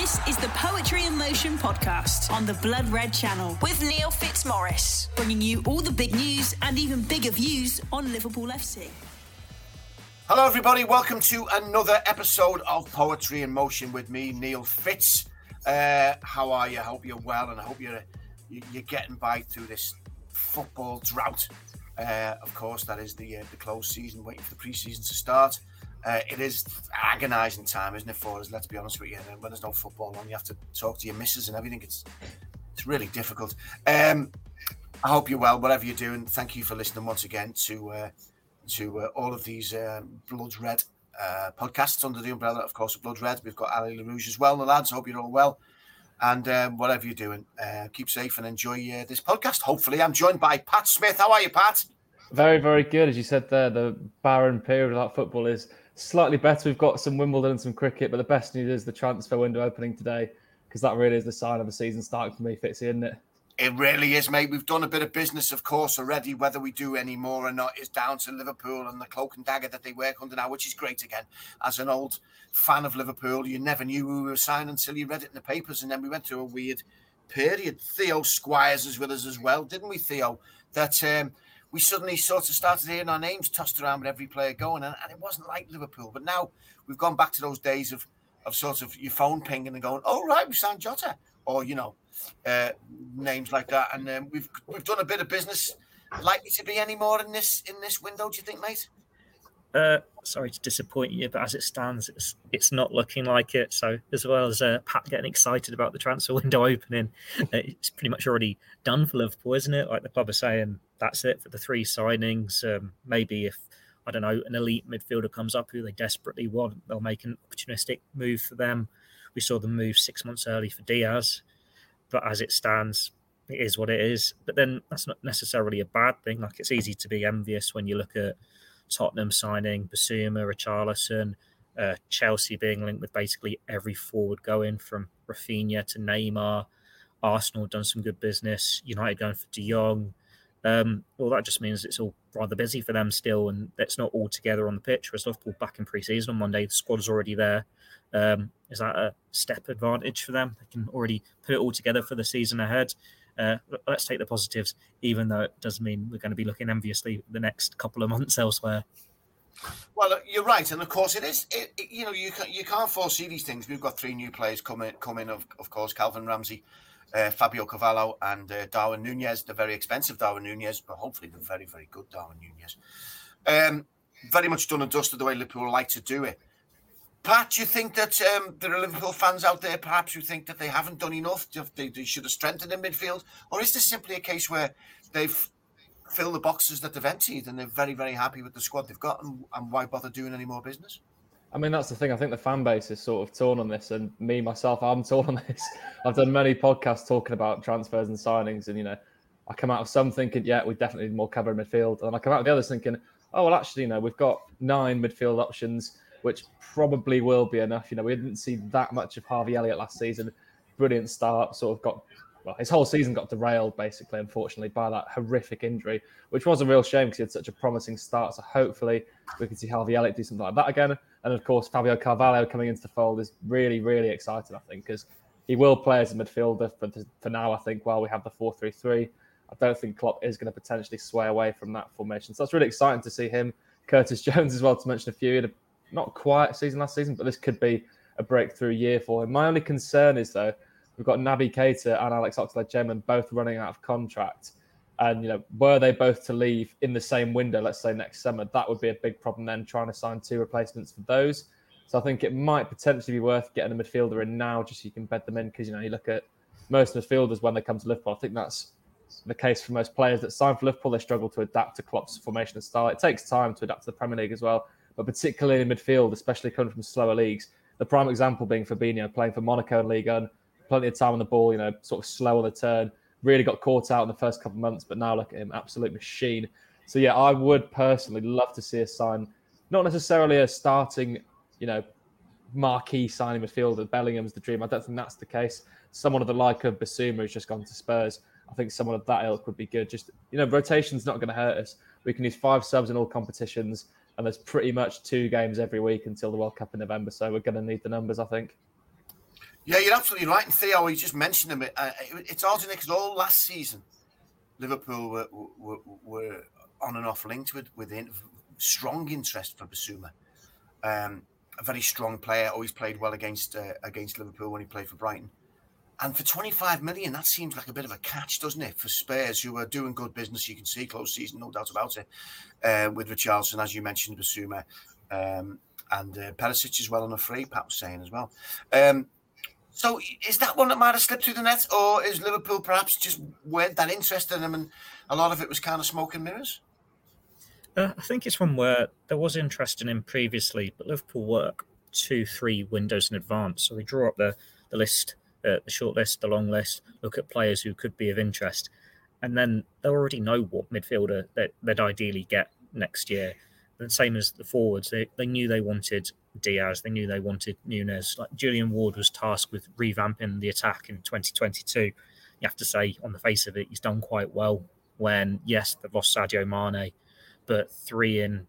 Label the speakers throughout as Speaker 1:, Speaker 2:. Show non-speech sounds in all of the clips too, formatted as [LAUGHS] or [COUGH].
Speaker 1: This is the Poetry in Motion podcast on the Blood Red Channel with Neil Fitzmaurice, bringing you all the big news and even bigger views on Liverpool FC.
Speaker 2: Hello, everybody. Welcome to another episode of Poetry in Motion with me, Neil Fitz. Uh, how are you? I hope you're well, and I hope you're you're getting by through this football drought. Uh, of course, that is the uh, the close season, waiting for the pre-season to start. Uh, it is agonising time, isn't it, for us? Let's be honest with you. And when there's no football on, you have to talk to your missus and everything. It's it's really difficult. Um, I hope you're well, whatever you're doing. Thank you for listening once again to uh, to uh, all of these um, Blood Red uh, podcasts under the umbrella, of course, of Blood Red. We've got Ali LaRouge as well, the lads. Hope you're all well. And um, whatever you're doing, uh, keep safe and enjoy uh, this podcast. Hopefully, I'm joined by Pat Smith. How are you, Pat?
Speaker 3: Very, very good. As you said there, the barren period without football is slightly better. We've got some Wimbledon and some cricket, but the best news is the transfer window opening today because that really is the sign of the season starting for me, Fitzy, isn't it?
Speaker 2: It really is, mate. We've done a bit of business, of course, already. Whether we do any more or not is down to Liverpool and the cloak and dagger that they work under now, which is great again. As an old fan of Liverpool, you never knew who we were signing until you read it in the papers. And then we went through a weird period. Theo Squires is with us as well, didn't we, Theo? That um, we suddenly sort of started hearing our names tossed around with every player going, and, and, it wasn't like Liverpool. But now we've gone back to those days of of sort of your phone pinging and going, "Oh right, we signed Jota," or you know, uh, names like that. And um, we've we've done a bit of business. Likely to be any more in this in this window? Do you think, mate?
Speaker 4: Uh, sorry to disappoint you, but as it stands, it's it's not looking like it. So, as well as uh, Pat getting excited about the transfer [LAUGHS] window opening, uh, it's pretty much already done for Liverpool, isn't it? Like the club are saying, that's it for the three signings. Um, maybe if I don't know an elite midfielder comes up who they desperately want, they'll make an opportunistic move for them. We saw them move six months early for Diaz, but as it stands, it is what it is. But then that's not necessarily a bad thing. Like it's easy to be envious when you look at Tottenham signing Bissouma, Richarlison, uh, Chelsea being linked with basically every forward going from Raphinha to Neymar. Arsenal done some good business. United going for De Jong. Um, well, that just means it's all rather busy for them still, and it's not all together on the pitch. Whereas Liverpool back in pre-season on Monday, the squad's already there. Um, is that a step advantage for them? They can already put it all together for the season ahead. Uh, let's take the positives, even though it does mean we're going to be looking enviously the next couple of months elsewhere.
Speaker 2: Well, you're right, and of course it is. It, it, you know, you can, you can't foresee these things. We've got three new players coming coming. Of of course, Calvin Ramsey, uh, Fabio Cavallo and uh, Darwin Nunez. The very expensive Darwin Nunez, but hopefully the very very good Darwin Nunez. Um, very much done and dusted the way Liverpool like to do it. Pat, do you think that um, there are Liverpool fans out there, perhaps, who think that they haven't done enough? They, they should have strengthened in midfield, or is this simply a case where they've filled the boxes that they've emptied and they're very, very happy with the squad they've got, and, and why bother doing any more business?
Speaker 3: I mean, that's the thing. I think the fan base is sort of torn on this, and me myself, I'm [LAUGHS] torn on this. I've done many podcasts talking about transfers and signings, and you know, I come out of some thinking, yeah, we definitely need more cover in midfield, and I come out of the others thinking, oh well, actually, you know, we've got nine midfield options which probably will be enough. You know, we didn't see that much of Harvey Elliott last season. Brilliant start, sort of got well, his whole season got derailed basically, unfortunately, by that horrific injury, which was a real shame because he had such a promising start. So hopefully we can see Harvey Elliott do something like that again. And of course, Fabio Carvalho coming into the fold is really, really exciting, I think, because he will play as a midfielder for, for now, I think, while we have the 4 3 3. I don't think Klopp is going to potentially sway away from that formation. So that's really exciting to see him. Curtis [LAUGHS] Jones as well, to mention a few. He had a not quite a season last season, but this could be a breakthrough year for him. My only concern is though we've got Naby Keita and Alex Oxlade-Chamberlain both running out of contract, and you know were they both to leave in the same window, let's say next summer, that would be a big problem. Then trying to sign two replacements for those. So I think it might potentially be worth getting a midfielder in now, just so you can bed them in. Because you know you look at most midfielders when they come to Liverpool. I think that's the case for most players that sign for Liverpool. They struggle to adapt to Klopp's formation and style. It takes time to adapt to the Premier League as well but particularly in midfield, especially coming from slower leagues. The prime example being Fabinho playing for Monaco and Ligue 1, plenty of time on the ball, you know, sort of slow on the turn. Really got caught out in the first couple of months, but now look at him, absolute machine. So yeah, I would personally love to see a sign, not necessarily a starting, you know, marquee signing midfielder. Bellingham's the dream. I don't think that's the case. Someone of the like of Bissouma who's just gone to Spurs. I think someone of that ilk would be good. Just you know, rotation's not going to hurt us. We can use five subs in all competitions and there's pretty much two games every week until the World Cup in November. So we're going to need the numbers, I think.
Speaker 2: Yeah, you're absolutely right. And Theo, you just mentioned him. Uh, it's odd, because all last season, Liverpool were, were, were, on and off linked with, with strong interest for Bissouma. Um, a very strong player, always played well against uh, against Liverpool when he played for Brighton. And for 25 million, that seems like a bit of a catch, doesn't it? For Spurs, who are doing good business, you can see close season, no doubt about it, uh, with Richarlison, as you mentioned, Bissouma, um, and uh, Perisic as well on a free, Pat was saying as well. Um, so is that one that might have slipped through the net, or is Liverpool perhaps just weren't that interested in him and a lot of it was kind of smoke and mirrors?
Speaker 4: Uh, I think it's one where there was interest in him previously, but Liverpool work two, three windows in advance. So they draw up the, the list, uh, the short list, the long list, look at players who could be of interest. And then they already know what midfielder that they'd ideally get next year. The same as the forwards, they, they knew they wanted Diaz, they knew they wanted Nunez. Like Julian Ward was tasked with revamping the attack in 2022. You have to say, on the face of it, he's done quite well. When yes, they've lost Sadio Mane, but three in,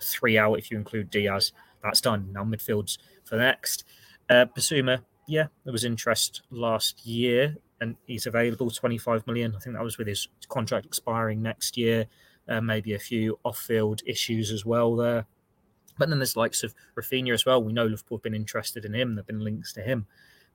Speaker 4: three out if you include Diaz. That's done. Now midfields for next. Uh, Bissouma, yeah, there was interest last year, and he's available 25 million. I think that was with his contract expiring next year. Uh, maybe a few off-field issues as well there. But then there's likes of Raphinha as well. We know Liverpool have been interested in him. There've been links to him.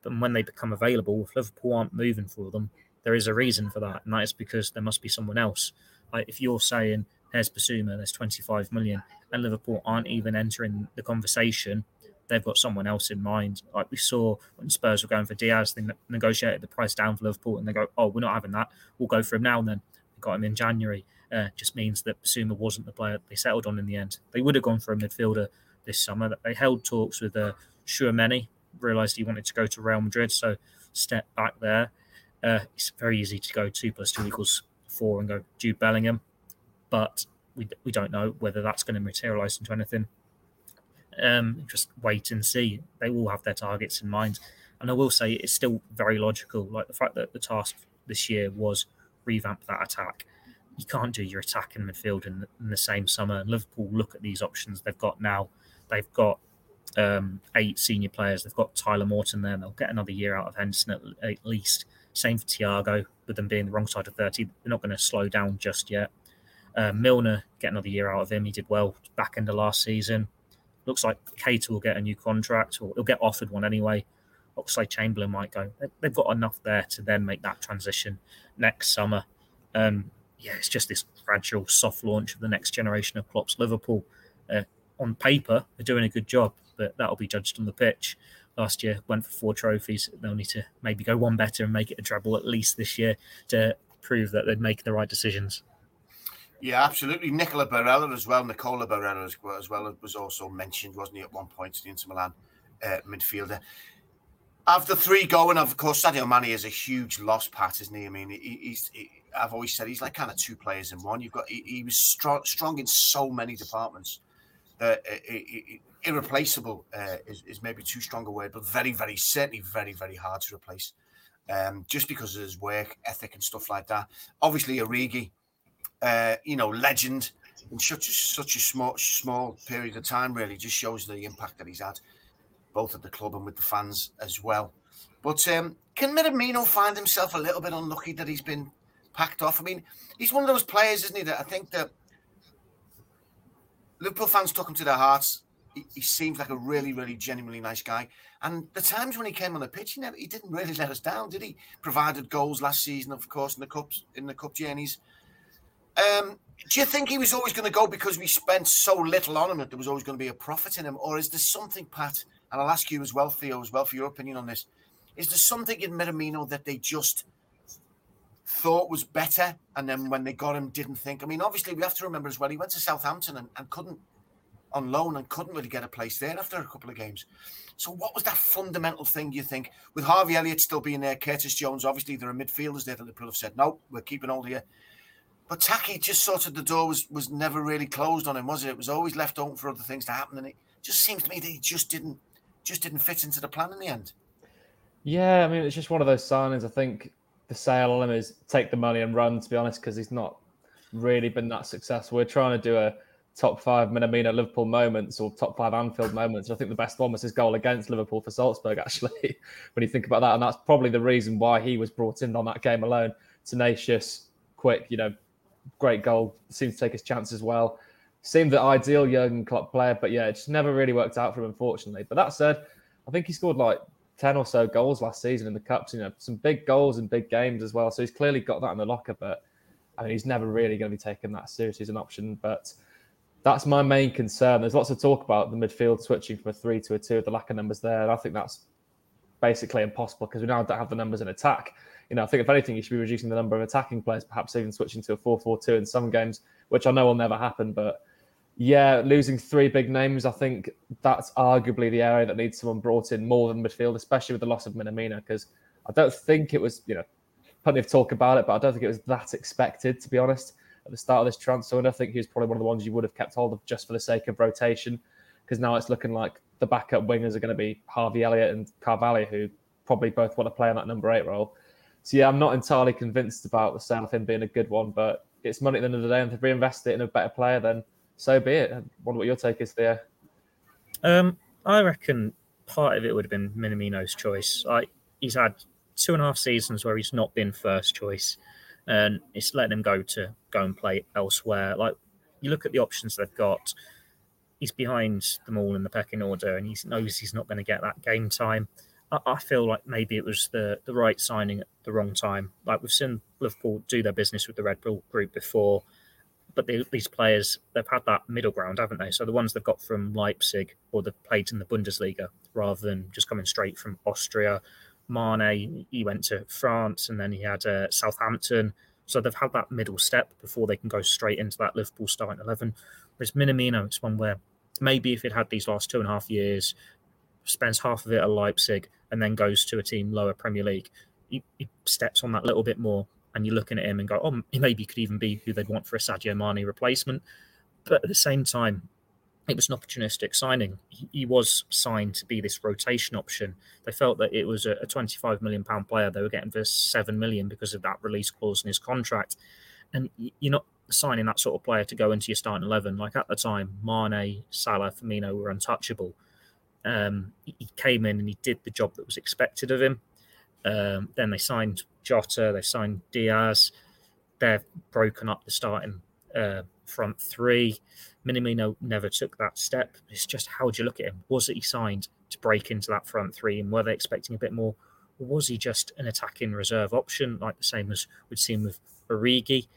Speaker 4: But when they become available, if Liverpool aren't moving for them, there is a reason for that, and that is because there must be someone else. Like if you're saying there's Bissouma, there's 25 million, and Liverpool aren't even entering the conversation. They've got someone else in mind. Like we saw when Spurs were going for Diaz, they negotiated the price down for Liverpool, and they go, "Oh, we're not having that. We'll go for him now." And then they got him in January. Uh, just means that Bissouma wasn't the player they settled on in the end. They would have gone for a midfielder this summer. They held talks with uh, Tchouameni, realised he wanted to go to Real Madrid, so step back there. Uh, it's very easy to go two plus two equals four and go Jude Bellingham but we, we don't know whether that's going to materialize into anything. Um, just wait and see. They will have their targets in mind. And I will say it's still very logical. Like the fact that the task this year was revamp that attack. You can't do your attack in midfield in the, in the same summer. And Liverpool look at these options they've got now. They've got um, eight senior players. They've got Tyler Morton there. They'll get another year out of Henderson at, at least. Same for Thiago, with them being the wrong side of 30. They're not going to slow down just yet. Uh, Milner get another year out of him. He did well back end of last season. Looks like Keita will get a new contract, or he'll get offered one anyway. Oxlade Chamberlain might go. They've got enough there to then make that transition next summer. Um, yeah, it's just this gradual soft launch of the next generation of Klopp's Liverpool. Uh, on paper, they're doing a good job, but that'll be judged on the pitch. Last year went for four trophies. They'll need to maybe go one better and make it a treble at least this year to prove that they'd make the right decisions.
Speaker 2: Yeah, absolutely. Nicola Barella as well. Nicola Barella as well, as well was also mentioned, wasn't he, at one point, the Inter Milan uh, midfielder. The three going, of course, Sadio Mane is a huge loss, Pat, isn't he? I mean, he, he's. He, I've always said he's like kind of two players in one. You've got he, he was strong, strong in so many departments. Uh, irreplaceable uh, is, is, maybe too strong a word, but very, very certainly very, very hard to replace. Um, just because of his work ethic and stuff like that. Obviously, Origi uh, you know, legend in such a, such a small small period of time. Really, just shows the impact that he's had, both at the club and with the fans as well. But um, can Minamino find himself a little bit unlucky that he's been packed off? I mean, he's one of those players, isn't he? That I think that Liverpool fans took him to their hearts. He, he seems like a really, really genuinely nice guy. And the times when he came on the pitch, he never, he didn't really let us down, did he? Provided goals last season, of course, in the cups, in the cup journeys. Um, do you think he was always going to go because we spent so little on him that there was always going to be a profit in him, or is there something, Pat? And I'll ask you as well, Theo, as well for your opinion on this. Is there something in Minamino that they just thought was better, and then when they got him, didn't think? I mean, obviously, we have to remember as well, he went to Southampton and, and couldn't on loan and couldn't really get a place there after a couple of games. So, what was that fundamental thing you think with Harvey Elliott still being there, Curtis Jones? Obviously, there are midfielders there that Liverpool have said, no, we're keeping all here. But Taki just sort of the door was was never really closed on him, was it? It was always left open for other things to happen, and it just seems to me that he just didn't just didn't fit into the plan in the end.
Speaker 3: Yeah, I mean it's just one of those signings. I think the sale on him is take the money and run. To be honest, because he's not really been that successful. We're trying to do a top five Minamino Liverpool moments or top five Anfield moments. I think the best one was his goal against Liverpool for Salzburg, [LAUGHS] actually, when you think about that. And that's probably the reason why he was brought in on that game alone. Tenacious, quick, you know, great goal. Seems to take his chances well. Seemed the ideal Jurgen Klopp player, but yeah, it just never really worked out for him, unfortunately. But that said, I think he scored like 10 or so goals last season in the Cups, you know, some big goals in big games as well. So he's clearly got that in the locker, but I mean, he's never really going to be taken that seriously as an option. But that's my main concern. There's lots of talk about the midfield switching from a three to a two, the lack of numbers there. And I think that's basically impossible because we now don't have the numbers in attack. You know, I think if anything, you should be reducing the number of attacking players, perhaps even switching to a 4 4 2 in some games, which I know will never happen. But yeah, losing three big names, I think that's arguably the area that needs someone brought in more than midfield, especially with the loss of Minamino, because I don't think it was, you know, plenty of talk about it, but I don't think it was that expected, to be honest, at the start of this transfer. And I think he was probably one of the ones you would have kept hold of just for the sake of rotation, because now it's looking like the backup wingers are going to be Harvey Elliott and Carvalho, who probably both want to play in that number eight role. So yeah, I'm not entirely convinced about the sale of him being a good one, but it's money at the end of the day, and to reinvest it in a better player, then so be it. I wonder what your take is there.
Speaker 4: Um, I reckon part of it would have been Minamino's choice. Like he's had two and a half seasons where he's not been first choice, and it's letting him go to go and play elsewhere. Like you look at the options they've got, he's behind them all in the pecking order, and he knows he's not going to get that game time. I, I feel like maybe it was the the right signing at the wrong time. Like we've seen Liverpool do their business with the Red Bull group before but these players they've had that middle ground, haven't they? So the ones they've got from Leipzig or they've played in the Bundesliga rather than just coming straight from Austria. Mane, he went to France and then he had uh, Southampton. So they've had that middle step before they can go straight into that Liverpool starting eleven. Whereas Minamino, it's one where maybe if it had these last two and a half years, spends half of it at Leipzig and then goes to a team lower Premier League, he, he steps on that little bit more and you're looking at him and go, oh, he maybe could even be who they'd want for a Sadio Mane replacement. But at the same time, it was an opportunistic signing. He, he was signed to be this rotation option. They felt that it was a, a 25 million pound player they were getting for seven million because of that release clause in his contract. And you're not signing that sort of player to go into your starting eleven. Like at the time, Mane, Salah, Firmino were untouchable. Um, he came in and he did the job that was expected of him. Um, then they signed Jota, they signed Diaz. They've broken up the starting uh, front three. Minamino never took that step. It's just how would you look at him? Was he signed to break into that front three, and were they expecting a bit more? Or was he just an attacking reserve option, like the same as we'd seen with Origi?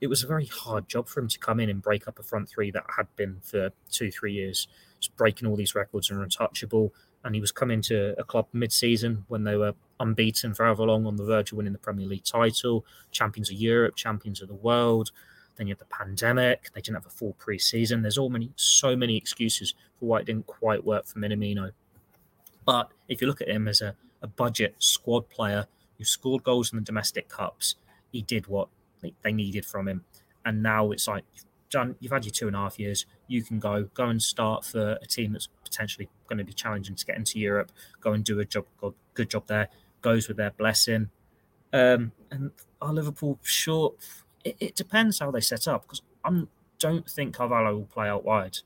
Speaker 4: It was a very hard job for him to come in and break up a front three that had been for two, three years, just breaking all these records and untouchable and he was coming to a club mid-season when they were unbeaten for however long on the verge of winning the Premier League title, champions of Europe, champions of the world. Then you had the pandemic. They didn't have a full pre-season. There's all many, so many excuses for why it didn't quite work for Minamino. But if you look at him as a, a budget squad player who scored goals in the domestic cups, he did what they needed from him. And now it's like done. You've had your two and a half years. You can go go and start for a team that's potentially going to be challenging to get into Europe. Go and do a job, good job there. Goes with their blessing. Um, and are Liverpool short? It, it, depends how they set up because I don't think Carvalho will play out wide.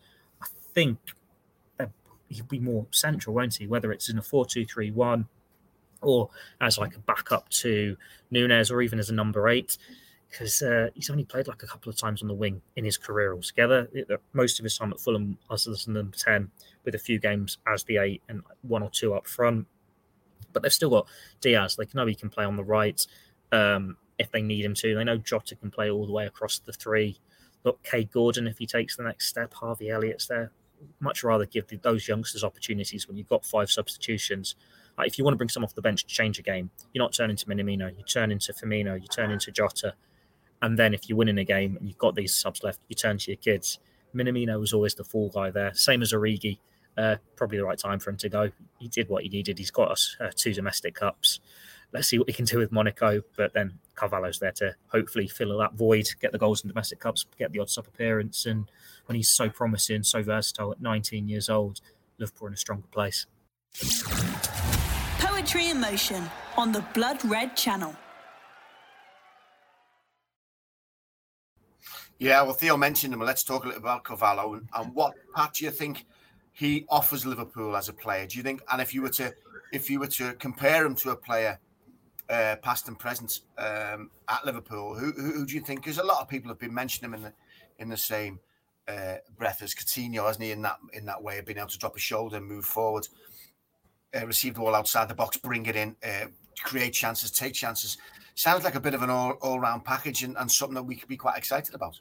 Speaker 4: I think he'll be more central, won't he? Whether it's in a 4 2 3 1 or as like a backup to Nunez or even as a number eight because uh, he's only played like a couple of times on the wing in his career altogether. Most of his time at Fulham as the number 10, with a few games as the eight and one or two up front. But they've still got Diaz. They know he can play on the right um, if they need him to. They know Jota can play all the way across the three. Look, Kaide Gordon, if he takes the next step, Harvey Elliott's there. Much rather give those youngsters opportunities when you've got five substitutions. Like if you want to bring some off the bench to change a game, you're not turning to Minamino, you turn into Firmino, you turn into Jota, and then if you're winning a game and you've got these subs left, you turn to your kids. Minamino was always the fall guy there. Same as Origi. Uh, probably the right time for him to go. He did what he needed. He's got us uh, two domestic cups. Let's see what he can do with Monaco. But then Carvalho's there to hopefully fill that void, get the goals in domestic cups, get the odd sub appearance. And when he's so promising, so versatile at 19 years old, Liverpool in a stronger place.
Speaker 1: Poetry in motion on the Blood Red Channel.
Speaker 2: Yeah, well, Theo mentioned him. Let's talk a little about Carvalho and, and what Pat do you think he offers Liverpool as a player? Do you think, and if you were to, if you were to compare him to a player, uh, past and present um, at Liverpool, who, who, who do you think? Because a lot of people have been mentioning him in the in the same uh, breath as Coutinho, hasn't he? In that in that way of being able to drop a shoulder and move forward, uh, receive the ball outside the box, bring it in, uh, create chances, take chances. Sounds like a bit of an all all round package and, and something that we could be quite excited about.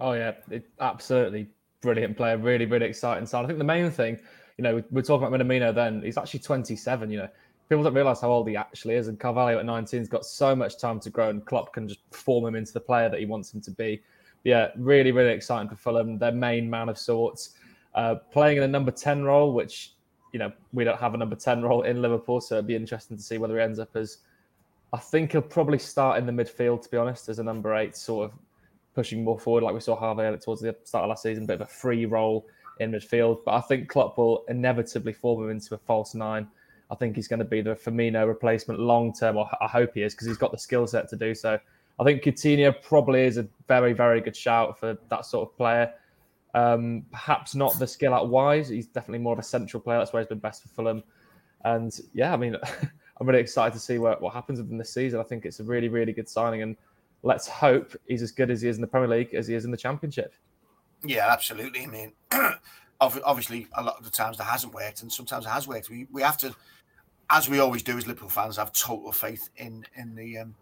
Speaker 3: Oh yeah, it, absolutely brilliant player, really really exciting So I think the main thing, you know, we're talking about Minamino. Then he's actually 27. You know, people don't realize how old he actually is. And Carvalho at 19 has got so much time to grow, and Klopp can just form him into the player that he wants him to be. Yeah, really, really exciting for Fulham. Their main man of sorts, uh, playing in a number 10 role, which you know we don't have a number 10 role in Liverpool, so it'd be interesting to see whether he ends up as. I think he'll probably start in the midfield, to be honest, as a number eight, sort of pushing more forward, like we saw Harvey towards the start of last season, bit of a free role in midfield. But I think Klopp will inevitably form him into a false nine. I think he's going to be the Firmino replacement long term, or I hope he is, because he's got the skill set to do so. I think Coutinho probably is a very, very good shout for that sort of player. Um, perhaps not the skill out wise. He's definitely more of a central player. That's where he's been best for Fulham. And yeah, I mean, [LAUGHS] I'm really excited to see what, what happens with him this season. I think it's a really, really good signing. And let's hope he's as good as he is in the Premier League as he is in the Championship.
Speaker 2: Yeah, absolutely. I mean, [CLEARS THROAT] obviously, a lot of the times that hasn't worked, and sometimes it has worked. We we have to, as we always do as Liverpool fans, have total faith in in the um,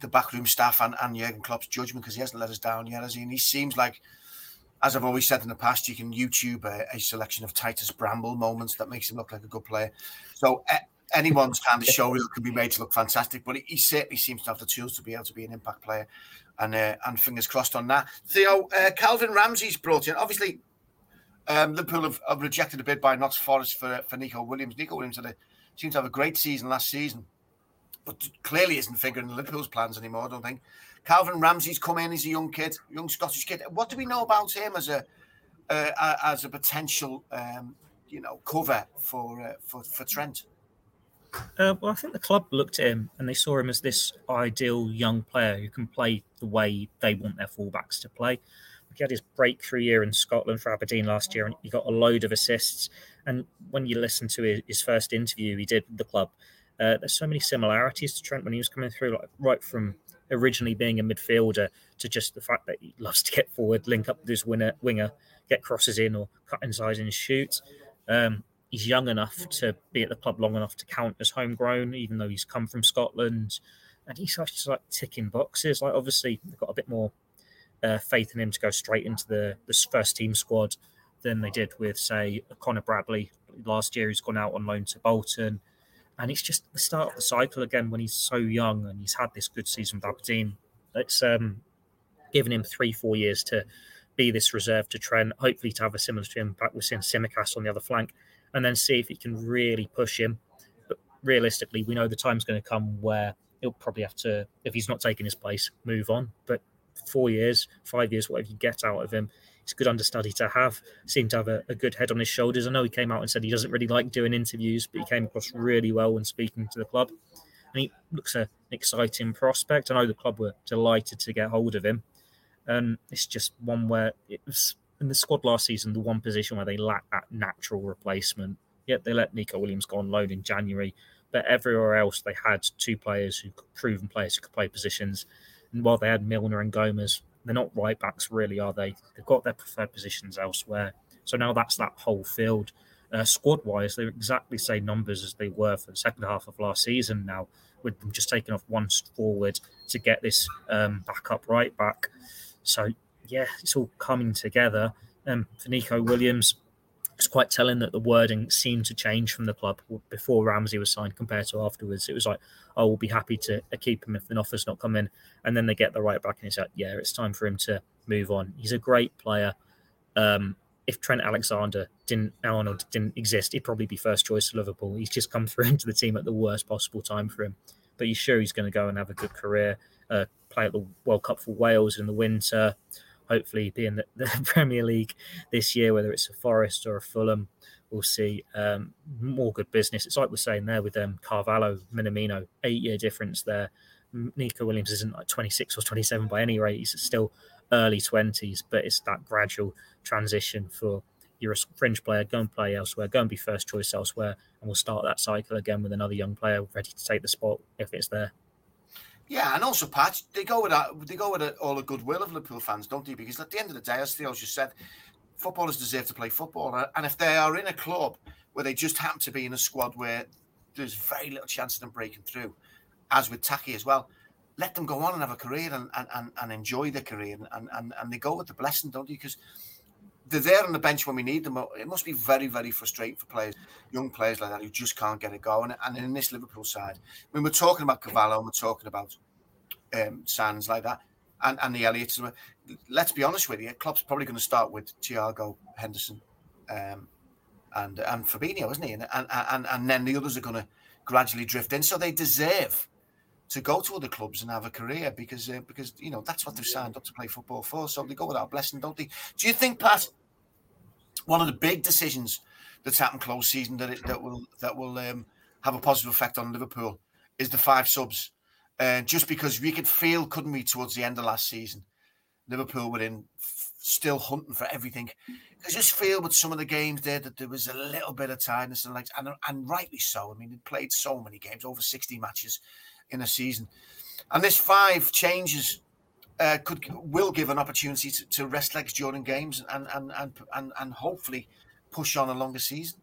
Speaker 2: the backroom staff and, and Jurgen Klopp's judgment because he hasn't let us down yet, has he? And he seems like, as I've always said in the past, you can YouTube a, a selection of Titus Bramble moments that makes him look like a good player. So anyone's kind of showreel can be made to look fantastic, but he certainly seems to have the tools to be able to be an impact player. And uh, and fingers crossed on that. Theo, uh, Calvin Ramsey's brought in. Obviously, um, Liverpool have, have, rejected a bid by Notts Forest for for Neco Williams. Neco Williams had a, seemed to have a great season last season, but clearly isn't figuring in Liverpool's plans anymore. I don't think. Calvin Ramsey's come in. He's a young kid, young Scottish kid. What do we know about him as a uh, as a potential, um, you know, cover for uh, for for Trent?
Speaker 4: Uh, well, I think the club looked at him and they saw him as this ideal young player who can play the way they want their fullbacks to play. He had his breakthrough year in Scotland for Aberdeen last year, and he got a load of assists. And when you listen to his, first interview he did with the club, uh, there's so many similarities to Trent when he was coming through, like right from originally being a midfielder to just the fact that he [LAUGHS] loves to get forward, link up with his winner, winger, get crosses in or cut inside and shoot. Um, he's young enough to be at the club long enough to count as homegrown, even though he's come from Scotland. And he's just like ticking boxes. Like obviously, they've got a bit more uh, faith in him to go straight into the the first team squad than they did with say Connor Bradley last year, who's gone out on loan to Bolton. And it's just the start of the cycle again when he's so young and he's had this good season with Aberdeen. It's um, given him three, four years to be this reserve to Trent, hopefully to have a similar impact. We're seeing Tsimikas on the other flank and then see if he can really push him. But realistically, we know the time's going to come where he'll probably have to, if he's not taking his place, move on. But four years, five years, whatever you get out of him, it's a good understudy to have. Seemed to have a, a, good head on his shoulders. I know he came out and said he doesn't really like doing interviews, but he came across really well when speaking to the club. And he looks a, an exciting prospect. I know the club were delighted to get hold of him. And it's just one where it was in the squad last season, the one position where they lacked that natural replacement. Yet they let Neco Williams go on loan in January, but everywhere else they had two players who proven players who could play positions. And while they had Milner and Gomez, they're not right backs really, are they? They've got their preferred positions elsewhere. So now that's that whole field. Uh, squad wise, they're exactly the same numbers as they were for the second half of last season now, with them just taking off one forward to get this um, backup right back. So yeah, it's all coming together. Um, for Neco Williams, it's quite telling that the wording seemed to change from the club before Ramsey was signed compared to afterwards. It was like, oh, we'll be happy to keep him if an offer's not come in. And then they get the right back and it's like, yeah, it's time for him to move on. He's a great player. Um, if Trent Alexander didn't Arnold didn't exist, he'd probably be first choice to Liverpool. He's just come [LAUGHS] through into the team at the worst possible time for him. But he's sure he's going to go and have a good career, uh, play at the World Cup for Wales in the winter hopefully be in the, [LAUGHS] the Premier League this year, whether it's a Forest or a Fulham. We'll see um, more good business. It's like we're saying there with um, Carvalho, Minamino, eight year difference there. Neco Williams isn't like 26 or 27 by any rate. He's still early 20s, but it's that gradual transition for you're a fringe player, go and play elsewhere, go and be first choice elsewhere, and we'll start that cycle again with another young player ready to take the spot if it's there.
Speaker 2: Yeah, and also Pat, they go with that. They go with it, all the goodwill of Liverpool fans, don't they? Because at the end of the day, as Theo just said, footballers deserve to play football, uh, and if they are in a club where they just happen to be in a squad where there's very little chance of them breaking through, as with Taki as well, let them go on and have a career and, and, and enjoy their career, and, and, and they go with the blessing, don't you? Because they're there on the bench when we need them. It must be very, very frustrating for players, young players like that, who just can't get it going. And in this Liverpool side, when we're talking about Carvalho, and we're talking about um, Sands like that, and, and the Elliotts. Let's be honest with you, Klopp's probably going to start with Thiago Henderson um, and and Fabinho, isn't he? And and and then the others are going to gradually drift in. So they deserve to go to other clubs and have a career because uh, because you know that's what they've signed up to play football for. So they go without a blessing, don't they? Do you think, Pat? One of the big decisions that's happened close season that it, that will that will um, have a positive effect on Liverpool is the five subs uh, just because we could feel, couldn't we, towards the end of last season, Liverpool were in still hunting for everything. I just feel with some of the games there that there was a little bit of tiredness and like, and, and rightly so. I mean, they played so many games, over 60 matches in a season. And this five changes uh, could will give an opportunity to, to rest legs during games and, and, and, and, and hopefully push on a longer season.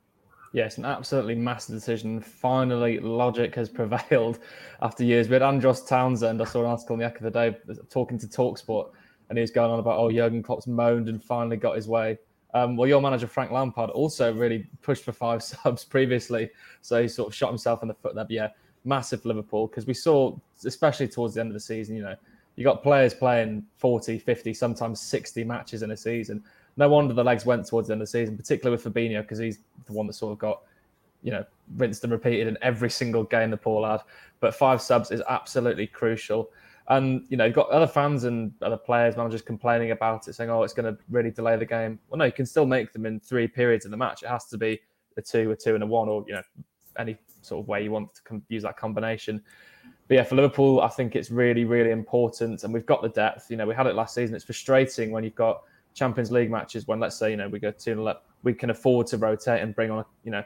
Speaker 3: Yes, an absolutely massive decision. Finally, logic has [LAUGHS] prevailed after years. We had Andros Townsend. I saw an article in the Echo of the Day talking to Talksport, and he was going on about, oh, Jurgen Klopp's moaned and finally got his way. Um, well, your manager, Frank Lampard, also really pushed for five [LAUGHS] subs previously. So he sort of shot himself in the foot there. But yeah, massive Liverpool, because we saw, especially towards the end of the season, you know, you got players playing 40, 50, sometimes 60 matches in a season no wonder the legs went towards the end of the season, particularly with Fabinho, because he's the one that sort of got, you know, rinsed and repeated in every single game the poor lad. But five subs is absolutely crucial. And, you know, you've got other fans and other players, managers complaining about it, saying, oh, it's going to really delay the game. Well, no, you can still make them in three periods in the match. It has to be a two, a two, and a one, or, you know, any sort of way you want to com- use that combination. But yeah, for Liverpool, I think it's really, really important. And we've got the depth. You know, we had it last season. It's frustrating when you've got Champions League matches when let's say you know we go two nil up, we can afford to rotate and bring on you know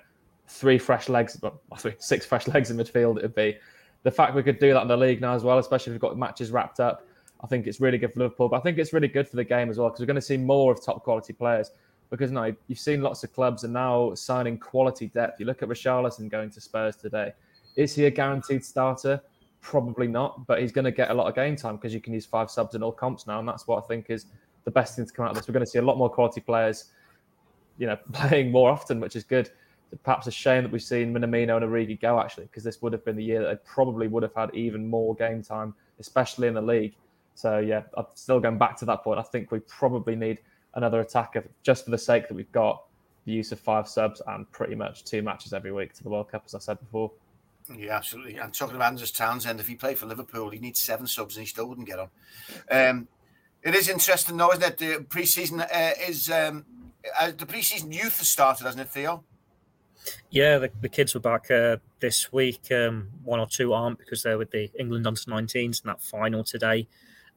Speaker 3: three fresh legs, well, [LAUGHS] six fresh legs in midfield. It would be the fact we could do that in the league now as well, especially if we've got matches wrapped up. I think it's really good for Liverpool, but I think it's really good for the game as well because we're going to see more of top quality players. Because no, you've seen lots of clubs are now signing quality depth. You look at Richarlison going to Spurs today. Is he a guaranteed starter? Probably not, but he's going to get a lot of game time because you can use five subs in all comps now, and that's what I think is the best thing to come out of this. We're going to see a lot more quality players, you know, [LAUGHS] playing more often, which is good. Perhaps a shame that we've seen Minamino and Origi go actually, because this would have been the year that they probably would have had even more game time, especially in the league. So yeah, I'm still going back to that point. I think we probably need another attacker just for the sake that we've got the use of five subs and pretty much two matches every week to the World Cup, as I said before.
Speaker 2: Yeah, absolutely. And talking about Andros Townsend, if he played for Liverpool, he needs seven subs and he still wouldn't get on. Um, it is interesting, though, isn't it? The preseason uh, is um, uh, the preseason youth has started, hasn't it, Theo?
Speaker 4: Yeah, the, the kids were back uh, this week. Um, one or two aren't because they're with the England under 19s in that final today.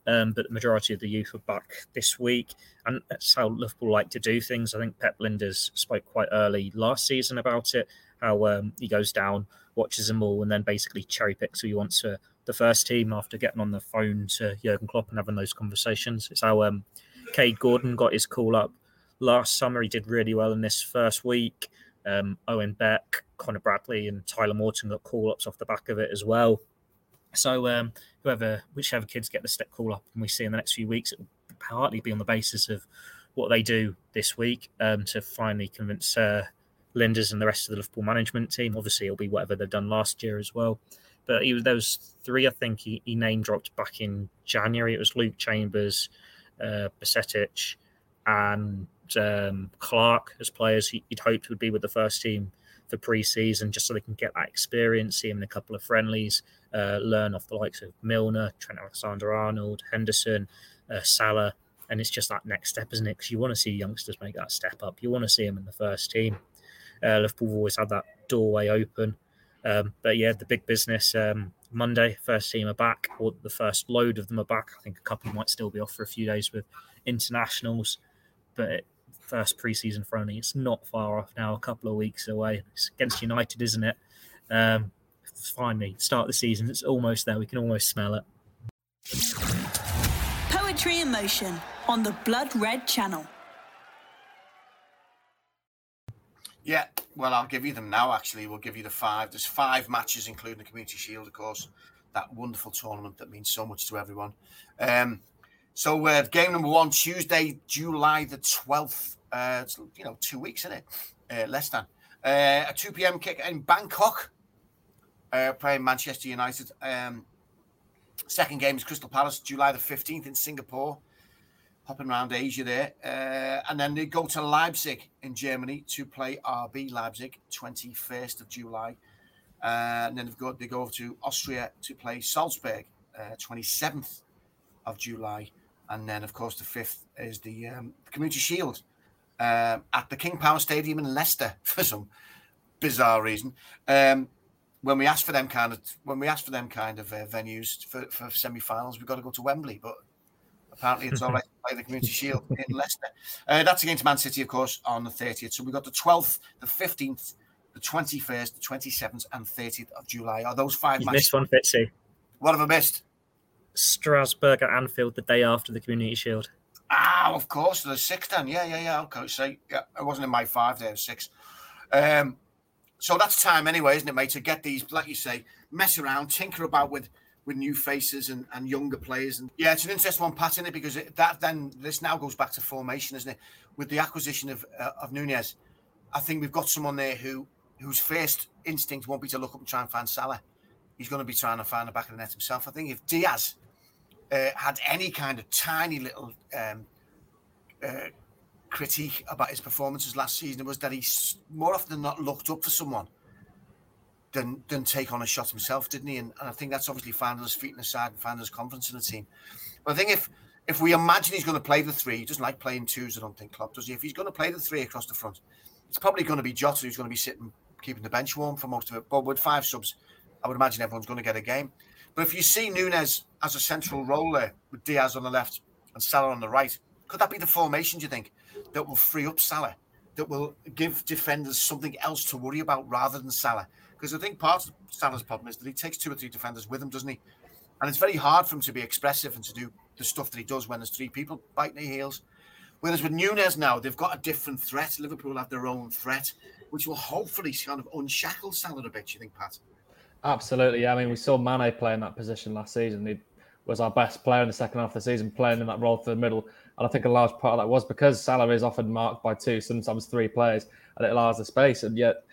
Speaker 4: Um, but the majority of the youth were back this week, and that's how Liverpool like to do things. I think Pep Lijnders spoke quite early last season about it. How um, he goes down, watches them all, and then basically cherry picks who he wants to the first team after getting on the phone to Jurgen Klopp and having those conversations. It's how um, Kaide Gordon got his call up last summer. He did really well in this first week. Um, Owen Beck, Connor Bradley, and Tyler Morton got call ups off the back of it as well. So um, whoever, whichever kids get the step call up, and we see in the next few weeks, it will partly be on the basis of what they do this week um, to finally convince uh, Lijnders and the rest of the Liverpool management team. Obviously, it'll be whatever they've done last year as well. But he was there was three I think he, he name dropped back in January. It was Luke Chambers, uh, Bajcetic, and um, Clark as players he, would hoped would be with the first team for pre-season, just so they can get that experience, see him in a couple of friendlies, uh, learn off the likes of Milner, Trent Alexander-Arnold, Henderson, uh, Salah, and it's just that next step, isn't it? Because you want to see youngsters make that step up. You want to see them in the first team. Uh, Liverpool have always had that doorway open. Um, but yeah, the big business um, Monday, first team are back, or the first load of them are back. I think a couple might still be off for a few days with internationals, but first preseason friendly, it's not far off now, a couple of weeks away. It's against United, isn't it? Um, finally, start the season. It's almost there. We can almost smell it.
Speaker 1: Poetry in Motion on the Blood Red Channel.
Speaker 2: Yeah, well, I'll give you them now. Actually, we'll give you the five. There's five matches, including the Community Shield, of course, that wonderful tournament that means so much to everyone. Um, so, uh, game number one, Tuesday, July the 12th. Uh, it's, you know, two weeks, isn't it? Uh, less than. Uh, a 2 p.m. kick in Bangkok, uh, playing Manchester United. Um, second game is Crystal Palace, July the 15th in Singapore hopping around Asia there. Uh, and then they go to Leipzig in Germany to play RB Leipzig, 21st of July. Uh, and then they've got, they go over to Austria to play Salzburg, uh, 27th of July. And then, of course, the 5th is the um, Community Shield um, at the King Power Stadium in Leicester [LAUGHS] for some bizarre reason. Um, when we ask for them kind of when we ask for them kind of uh, venues for, for semi-finals, we've got to go to Wembley. But Apparently, it's all right to play the Community Shield in [LAUGHS] Leicester. Uh, that's against Man City, of course, on the 30th. So we've got the 12th, the 15th, the 21st, the 27th, and 30th of July. Are those 5
Speaker 4: you
Speaker 2: matches?
Speaker 4: missed one, Fitzy.
Speaker 2: What have I missed?
Speaker 4: Strasbourg at Anfield the day after the Community Shield.
Speaker 2: Ah, of course, the six then. Yeah, yeah, yeah. Okay, so yeah, it wasn't in my five there, six. Um, so that's time anyway, isn't it, mate? To get these, like you say, mess around, tinker about with with new faces and, and younger players. And yeah, it's an interesting one, Pat, in it because it, that then this now goes back to formation, isn't it? With the acquisition of uh, of Nunez, I think we've got someone there who whose first instinct won't be to look up and try and find Salah. He's going to be trying to find the back of the net himself. I think if Diaz uh, had any kind of tiny little um, uh, critique about his performances last season, was that he more often than not looked up for someone than than take on a shot himself, didn't he? And, and I think that's obviously finding his feet in the side and finding his confidence in the team. But I think if if we imagine he's going to play the three, he doesn't like playing twos. I don't think Klopp does he. If he's going to play the three across the front, it's probably going to be Jota who's going to be sitting keeping the bench warm for most of it. But with five subs, I would imagine everyone's going to get a game. But if you see Nunez as a central role there with Diaz on the left and Salah on the right, could that be the formation? Do you think that will free up Salah? That will give defenders something else to worry about rather than Salah? Because I think part of Salah's problem is that he takes two or three defenders with him, doesn't he? And it's very hard for him to be expressive and to do the stuff that he does when there's three people biting their heels. Whereas with Nunez now, they've got a different threat. Liverpool have their own threat, which will hopefully kind of unshackle Salah a bit. You think, Pat?
Speaker 3: Absolutely. Yeah. I mean, we saw Mane play in that position last season. He was our best player in the second half of the season, playing in that role for the middle. And I think a large part of that was because Salah is often marked by two, sometimes three players, and it allows the space. And yet,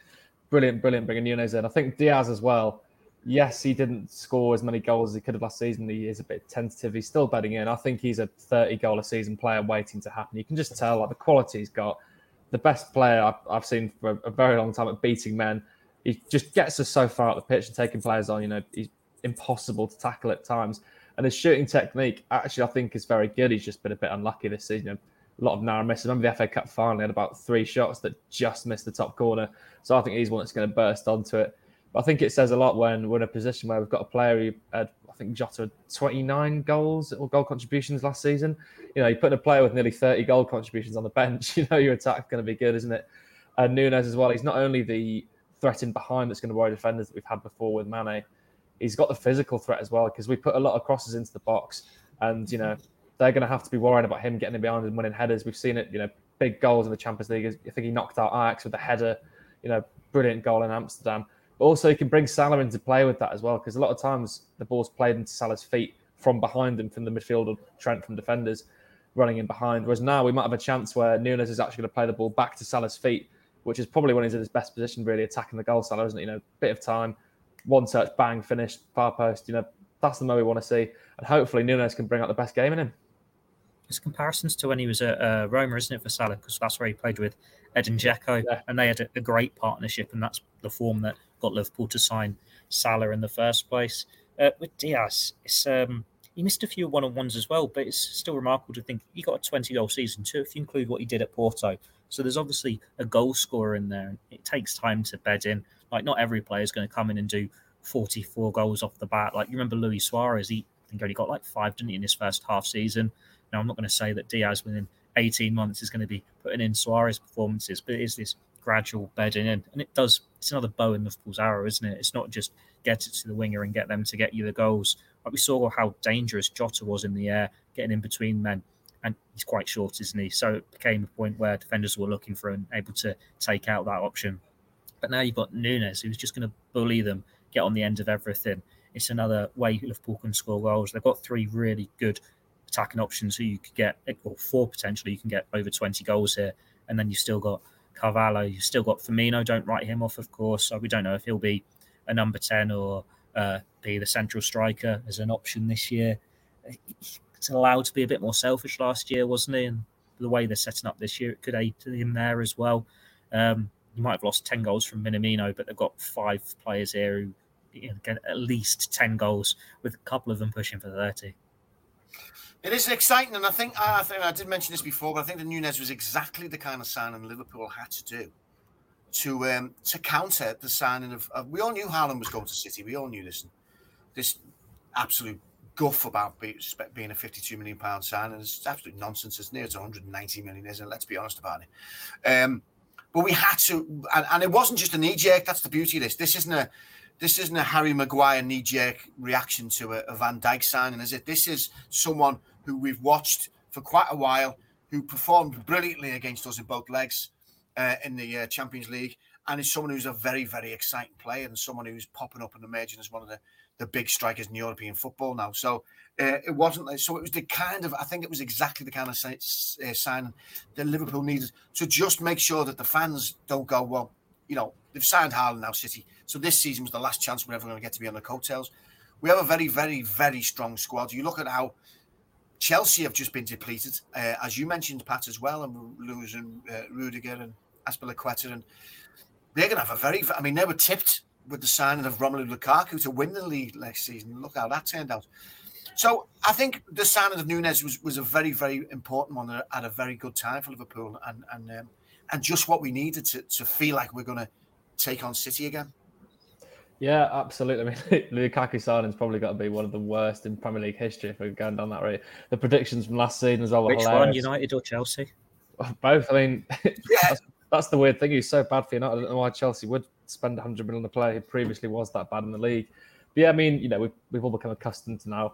Speaker 3: brilliant, brilliant bringing Nunez in. I think Diaz as well. Yes, he didn't score as many goals as he could have last season. He is a bit tentative. He's still betting in. I think he's a 30 goal a season player waiting to happen. You can just tell like the quality he's got. The best player I've, I've seen for a very long time at beating men. He just gets us so far up the pitch and taking players on. You know, he's impossible to tackle at times. And his shooting technique, actually, I think is very good. He's just been a bit unlucky this season. A lot of narrow misses. Remember the FA Cup final had about three shots that just missed the top corner. So I think he's one that's going to burst onto it. But I think it says a lot when we're in a position where we've got a player who had, I think Jota had 29 goals or goal contributions last season. You know, you put a player with nearly 30 goal contributions on the bench, [LAUGHS] you know, your attack's going to be good, isn't it? And Nunez as well. He's not only the threat in behind that's going to worry defenders that we've had before with Mane, he's got the physical threat as well because we put a lot of crosses into the box. And, you know, they're going to have to be worrying about him getting in behind and winning headers. We've seen it, you know, big goals in the Champions League. I think he knocked out Ajax with a header, you know, brilliant goal in Amsterdam. But also, he can bring Salah into play with that as well, because a lot of times the ball's played into Salah's feet from behind him, from the midfield or Trent from defenders running in behind. Whereas now we might have a chance where Nunez is actually going to play the ball back to Salah's feet, which is probably when he's in his best position, really attacking the goal. Salah, isn't it? You know, bit of time, one touch, bang, finished, far post. You know, that's the moment we want to see, and hopefully Nunez can bring out the best game in him.
Speaker 4: It's comparisons to when he was at uh, Roma, isn't it, for Salah? Because that's where he played with Edin Dzeko, yeah. and they had a, a, great partnership, and that's the form that got Liverpool to sign Salah in the first place. Uh, with Diaz, it's um, he missed a few one on ones as well, but it's still remarkable to think he got a 20 goal season too, if you include what he did at Porto. So there's obviously a goal scorer in there, and it takes time to bed in. Like, not every player is going to come in and do 44 goals off the bat. Like you remember Luis Suarez, he I think only got like five, didn't he, in his first half season. Now I'm not going to say that Diaz within 18 months is going to be putting in Suarez performances, but it is this gradual bedding in, and it does. It's another bow in Liverpool's arrow, isn't it? It's not just get it to the winger and get them to get you the goals. Like we saw how dangerous Jota was in the air, getting in between men, and he's quite short, isn't he? So it became a point where defenders were looking for and able to take out that option. But now you've got Nunez, who's just going to bully them, get on the end of everything. It's another way Liverpool can score goals. They've got three really good attacking options who you could get, or four potentially, you can get over 20 goals here. And then you've still got Carvalho, you've still got Firmino. Don't write him off, of course. So we don't know if he'll be a number 10 or uh, be the central striker as an option this year. It's allowed to be a bit more selfish last year, wasn't he? And the way they're setting up this year, it could aid him there as well. Um, you might have lost 10 goals from Minamino, but they've got five players here who you know, get at least 10 goals, with a couple of them pushing for 30.
Speaker 2: It is exciting, and I think I think I did mention this before, but I think the Nunez was exactly the kind of signing Liverpool had to do to um, to counter the signing of, of. We all knew Haaland was going to City. We all knew this. This absolute guff about being a 52 million pound signing is absolute nonsense. It's near to 190 million, isn't it? Let's be honest about it. Um, but we had to, and, and it wasn't just a knee jerk. That's the beauty of this. This isn't a this isn't a Harry Maguire knee jerk reaction to a, a Van Dijk signing, is it? This is someone who we've watched for quite a while, who performed brilliantly against us in both legs uh, in the uh, Champions League, and is someone who's a very, very exciting player and someone who's popping up and emerging as one of the, the big strikers in European football now. So uh, it wasn't so it was the kind of I think it was exactly the kind of uh, that Liverpool needed to just make sure that the fans don't go well. You know they've signed Haaland now, City. So this season was the last chance we're ever going to get to be on the coattails. We have a very, very, very strong squad. You look at how Chelsea have just been depleted, uh, as you mentioned, Pat, as well, and losing uh, Rudiger and Azpilicueta, and they're going to have a very. I mean, they were tipped with the signing of Romelu Lukaku to win the league next season. Look how that turned out. So I think the signing of Nunez was, was a very, very important one at a very good time for Liverpool, and and um, and just what we needed to, to feel like we're going to take on City again.
Speaker 3: Yeah, absolutely. [LAUGHS] I mean, Lukaku signing's probably got to be one of the worst in Premier League history if we're going down that route. The predictions from last season as well
Speaker 4: Which one, United or Chelsea? [LAUGHS]
Speaker 3: Both. I mean, [LAUGHS] yeah. that's, that's, the weird thing. He's so bad for United. I don't know why Chelsea would spend 100 million on a player who previously was that bad in the league. But yeah, I mean, you know, we've, we've all become accustomed to now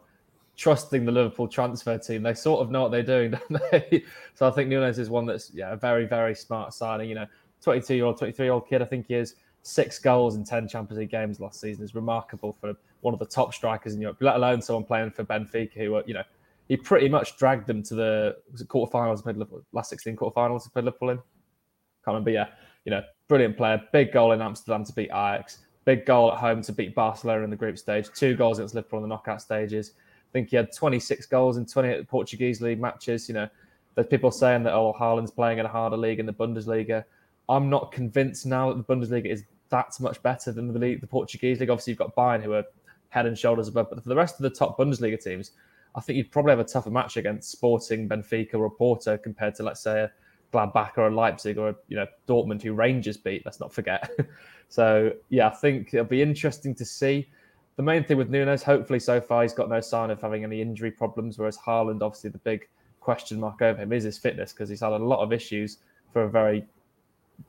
Speaker 3: trusting the Liverpool transfer team. They sort of know what they're doing, [LAUGHS] don't they? so I think Nunez is one that's yeah, a very, very smart signing. You know, 22 year old, 23 year old kid, I think he is six goals in 10 Champions League games last season is remarkable for one of the top strikers in Europe, let alone someone playing for Benfica who, uh, you know, he pretty much dragged them to the quarterfinals, Liverpool, last 16 quarterfinals put Liverpool in. Can't remember, yeah. You know, brilliant player. Big goal in Amsterdam to beat Ajax. Big goal at home to beat Barcelona in the group stage. Two goals against Liverpool in the knockout stages. I think he had 26 goals in 28 Portuguese league matches. You know, there's people saying that oh Haaland's playing in a harder league in the Bundesliga. I'm not convinced now that the Bundesliga is that much better than the league, the Portuguese league. Obviously, you've got Bayern who are head and shoulders above, but for the rest of the top Bundesliga teams, I think you'd probably have a tougher match against Sporting, Benfica, or Porto compared to let's say a Gladbach or a Leipzig or a, you know Dortmund who Rangers beat. Let's not forget. [LAUGHS] so yeah, I think it'll be interesting to see. The main thing with Nunez, hopefully so far he's got no sign of having any injury problems, whereas Haaland, obviously the big question mark over him is his fitness because he's had a lot of issues for a very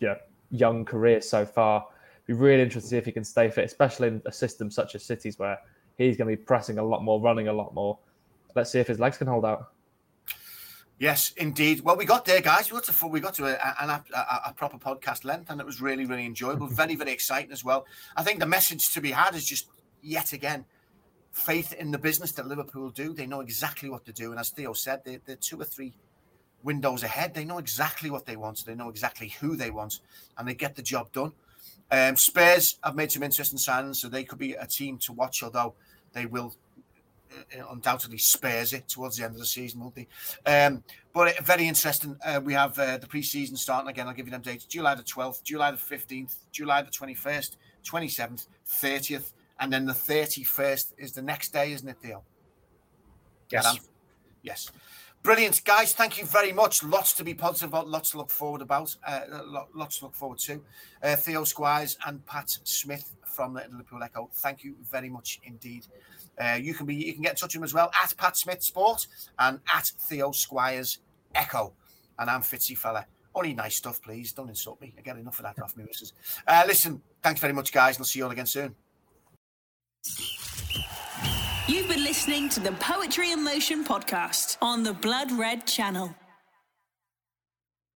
Speaker 3: yeah, young career so far be really interested to see if he can stay fit, especially in a system such as City's where he's going to be pressing a lot more, running a lot more. Let's see if his legs can hold out.
Speaker 2: Yes, indeed. Well, we got there, guys. We got to we got to a, a, a, a, proper podcast length, and it was really, really enjoyable. very, very exciting as well. I think the message to be had is just yet again faith in the business that Liverpool do. They know exactly what to do, and as Theo said, they, they're two or three windows ahead. They know exactly what they want. They know exactly who they want, and they get the job done. Um, Spurs have made some interesting signings, so they could be a team to watch, although they will undoubtedly spares it towards the end of the season, won't they? Um, but uh, very interesting. Uh, we have uh, the pre-season starting again. I'll give you them dates: July the 12th, July the 15th, July the 21st, 27th, 30th, and then the 31st is the next day, isn't it, Theo?
Speaker 4: Yes.
Speaker 2: Yes. Brilliant, guys. Thank you very much. Lots to be positive about, lots to look forward about, uh, lots to look forward to. Uh, Theo Squires and Pat Smith from the Liverpool Echo. Thank you very much indeed. Uh, you can be you can get in touch with him as well at Pat Smith Sport and at Theo Squires Echo. And I'm Fitzy Fella. Only nice stuff, please. Don't insult me. I get enough of that off me, missus. Uh, listen, thanks very much, guys, and I'll see you all again soon.
Speaker 1: You've been listening to the Poetry in Motion podcast on the Blood Red channel.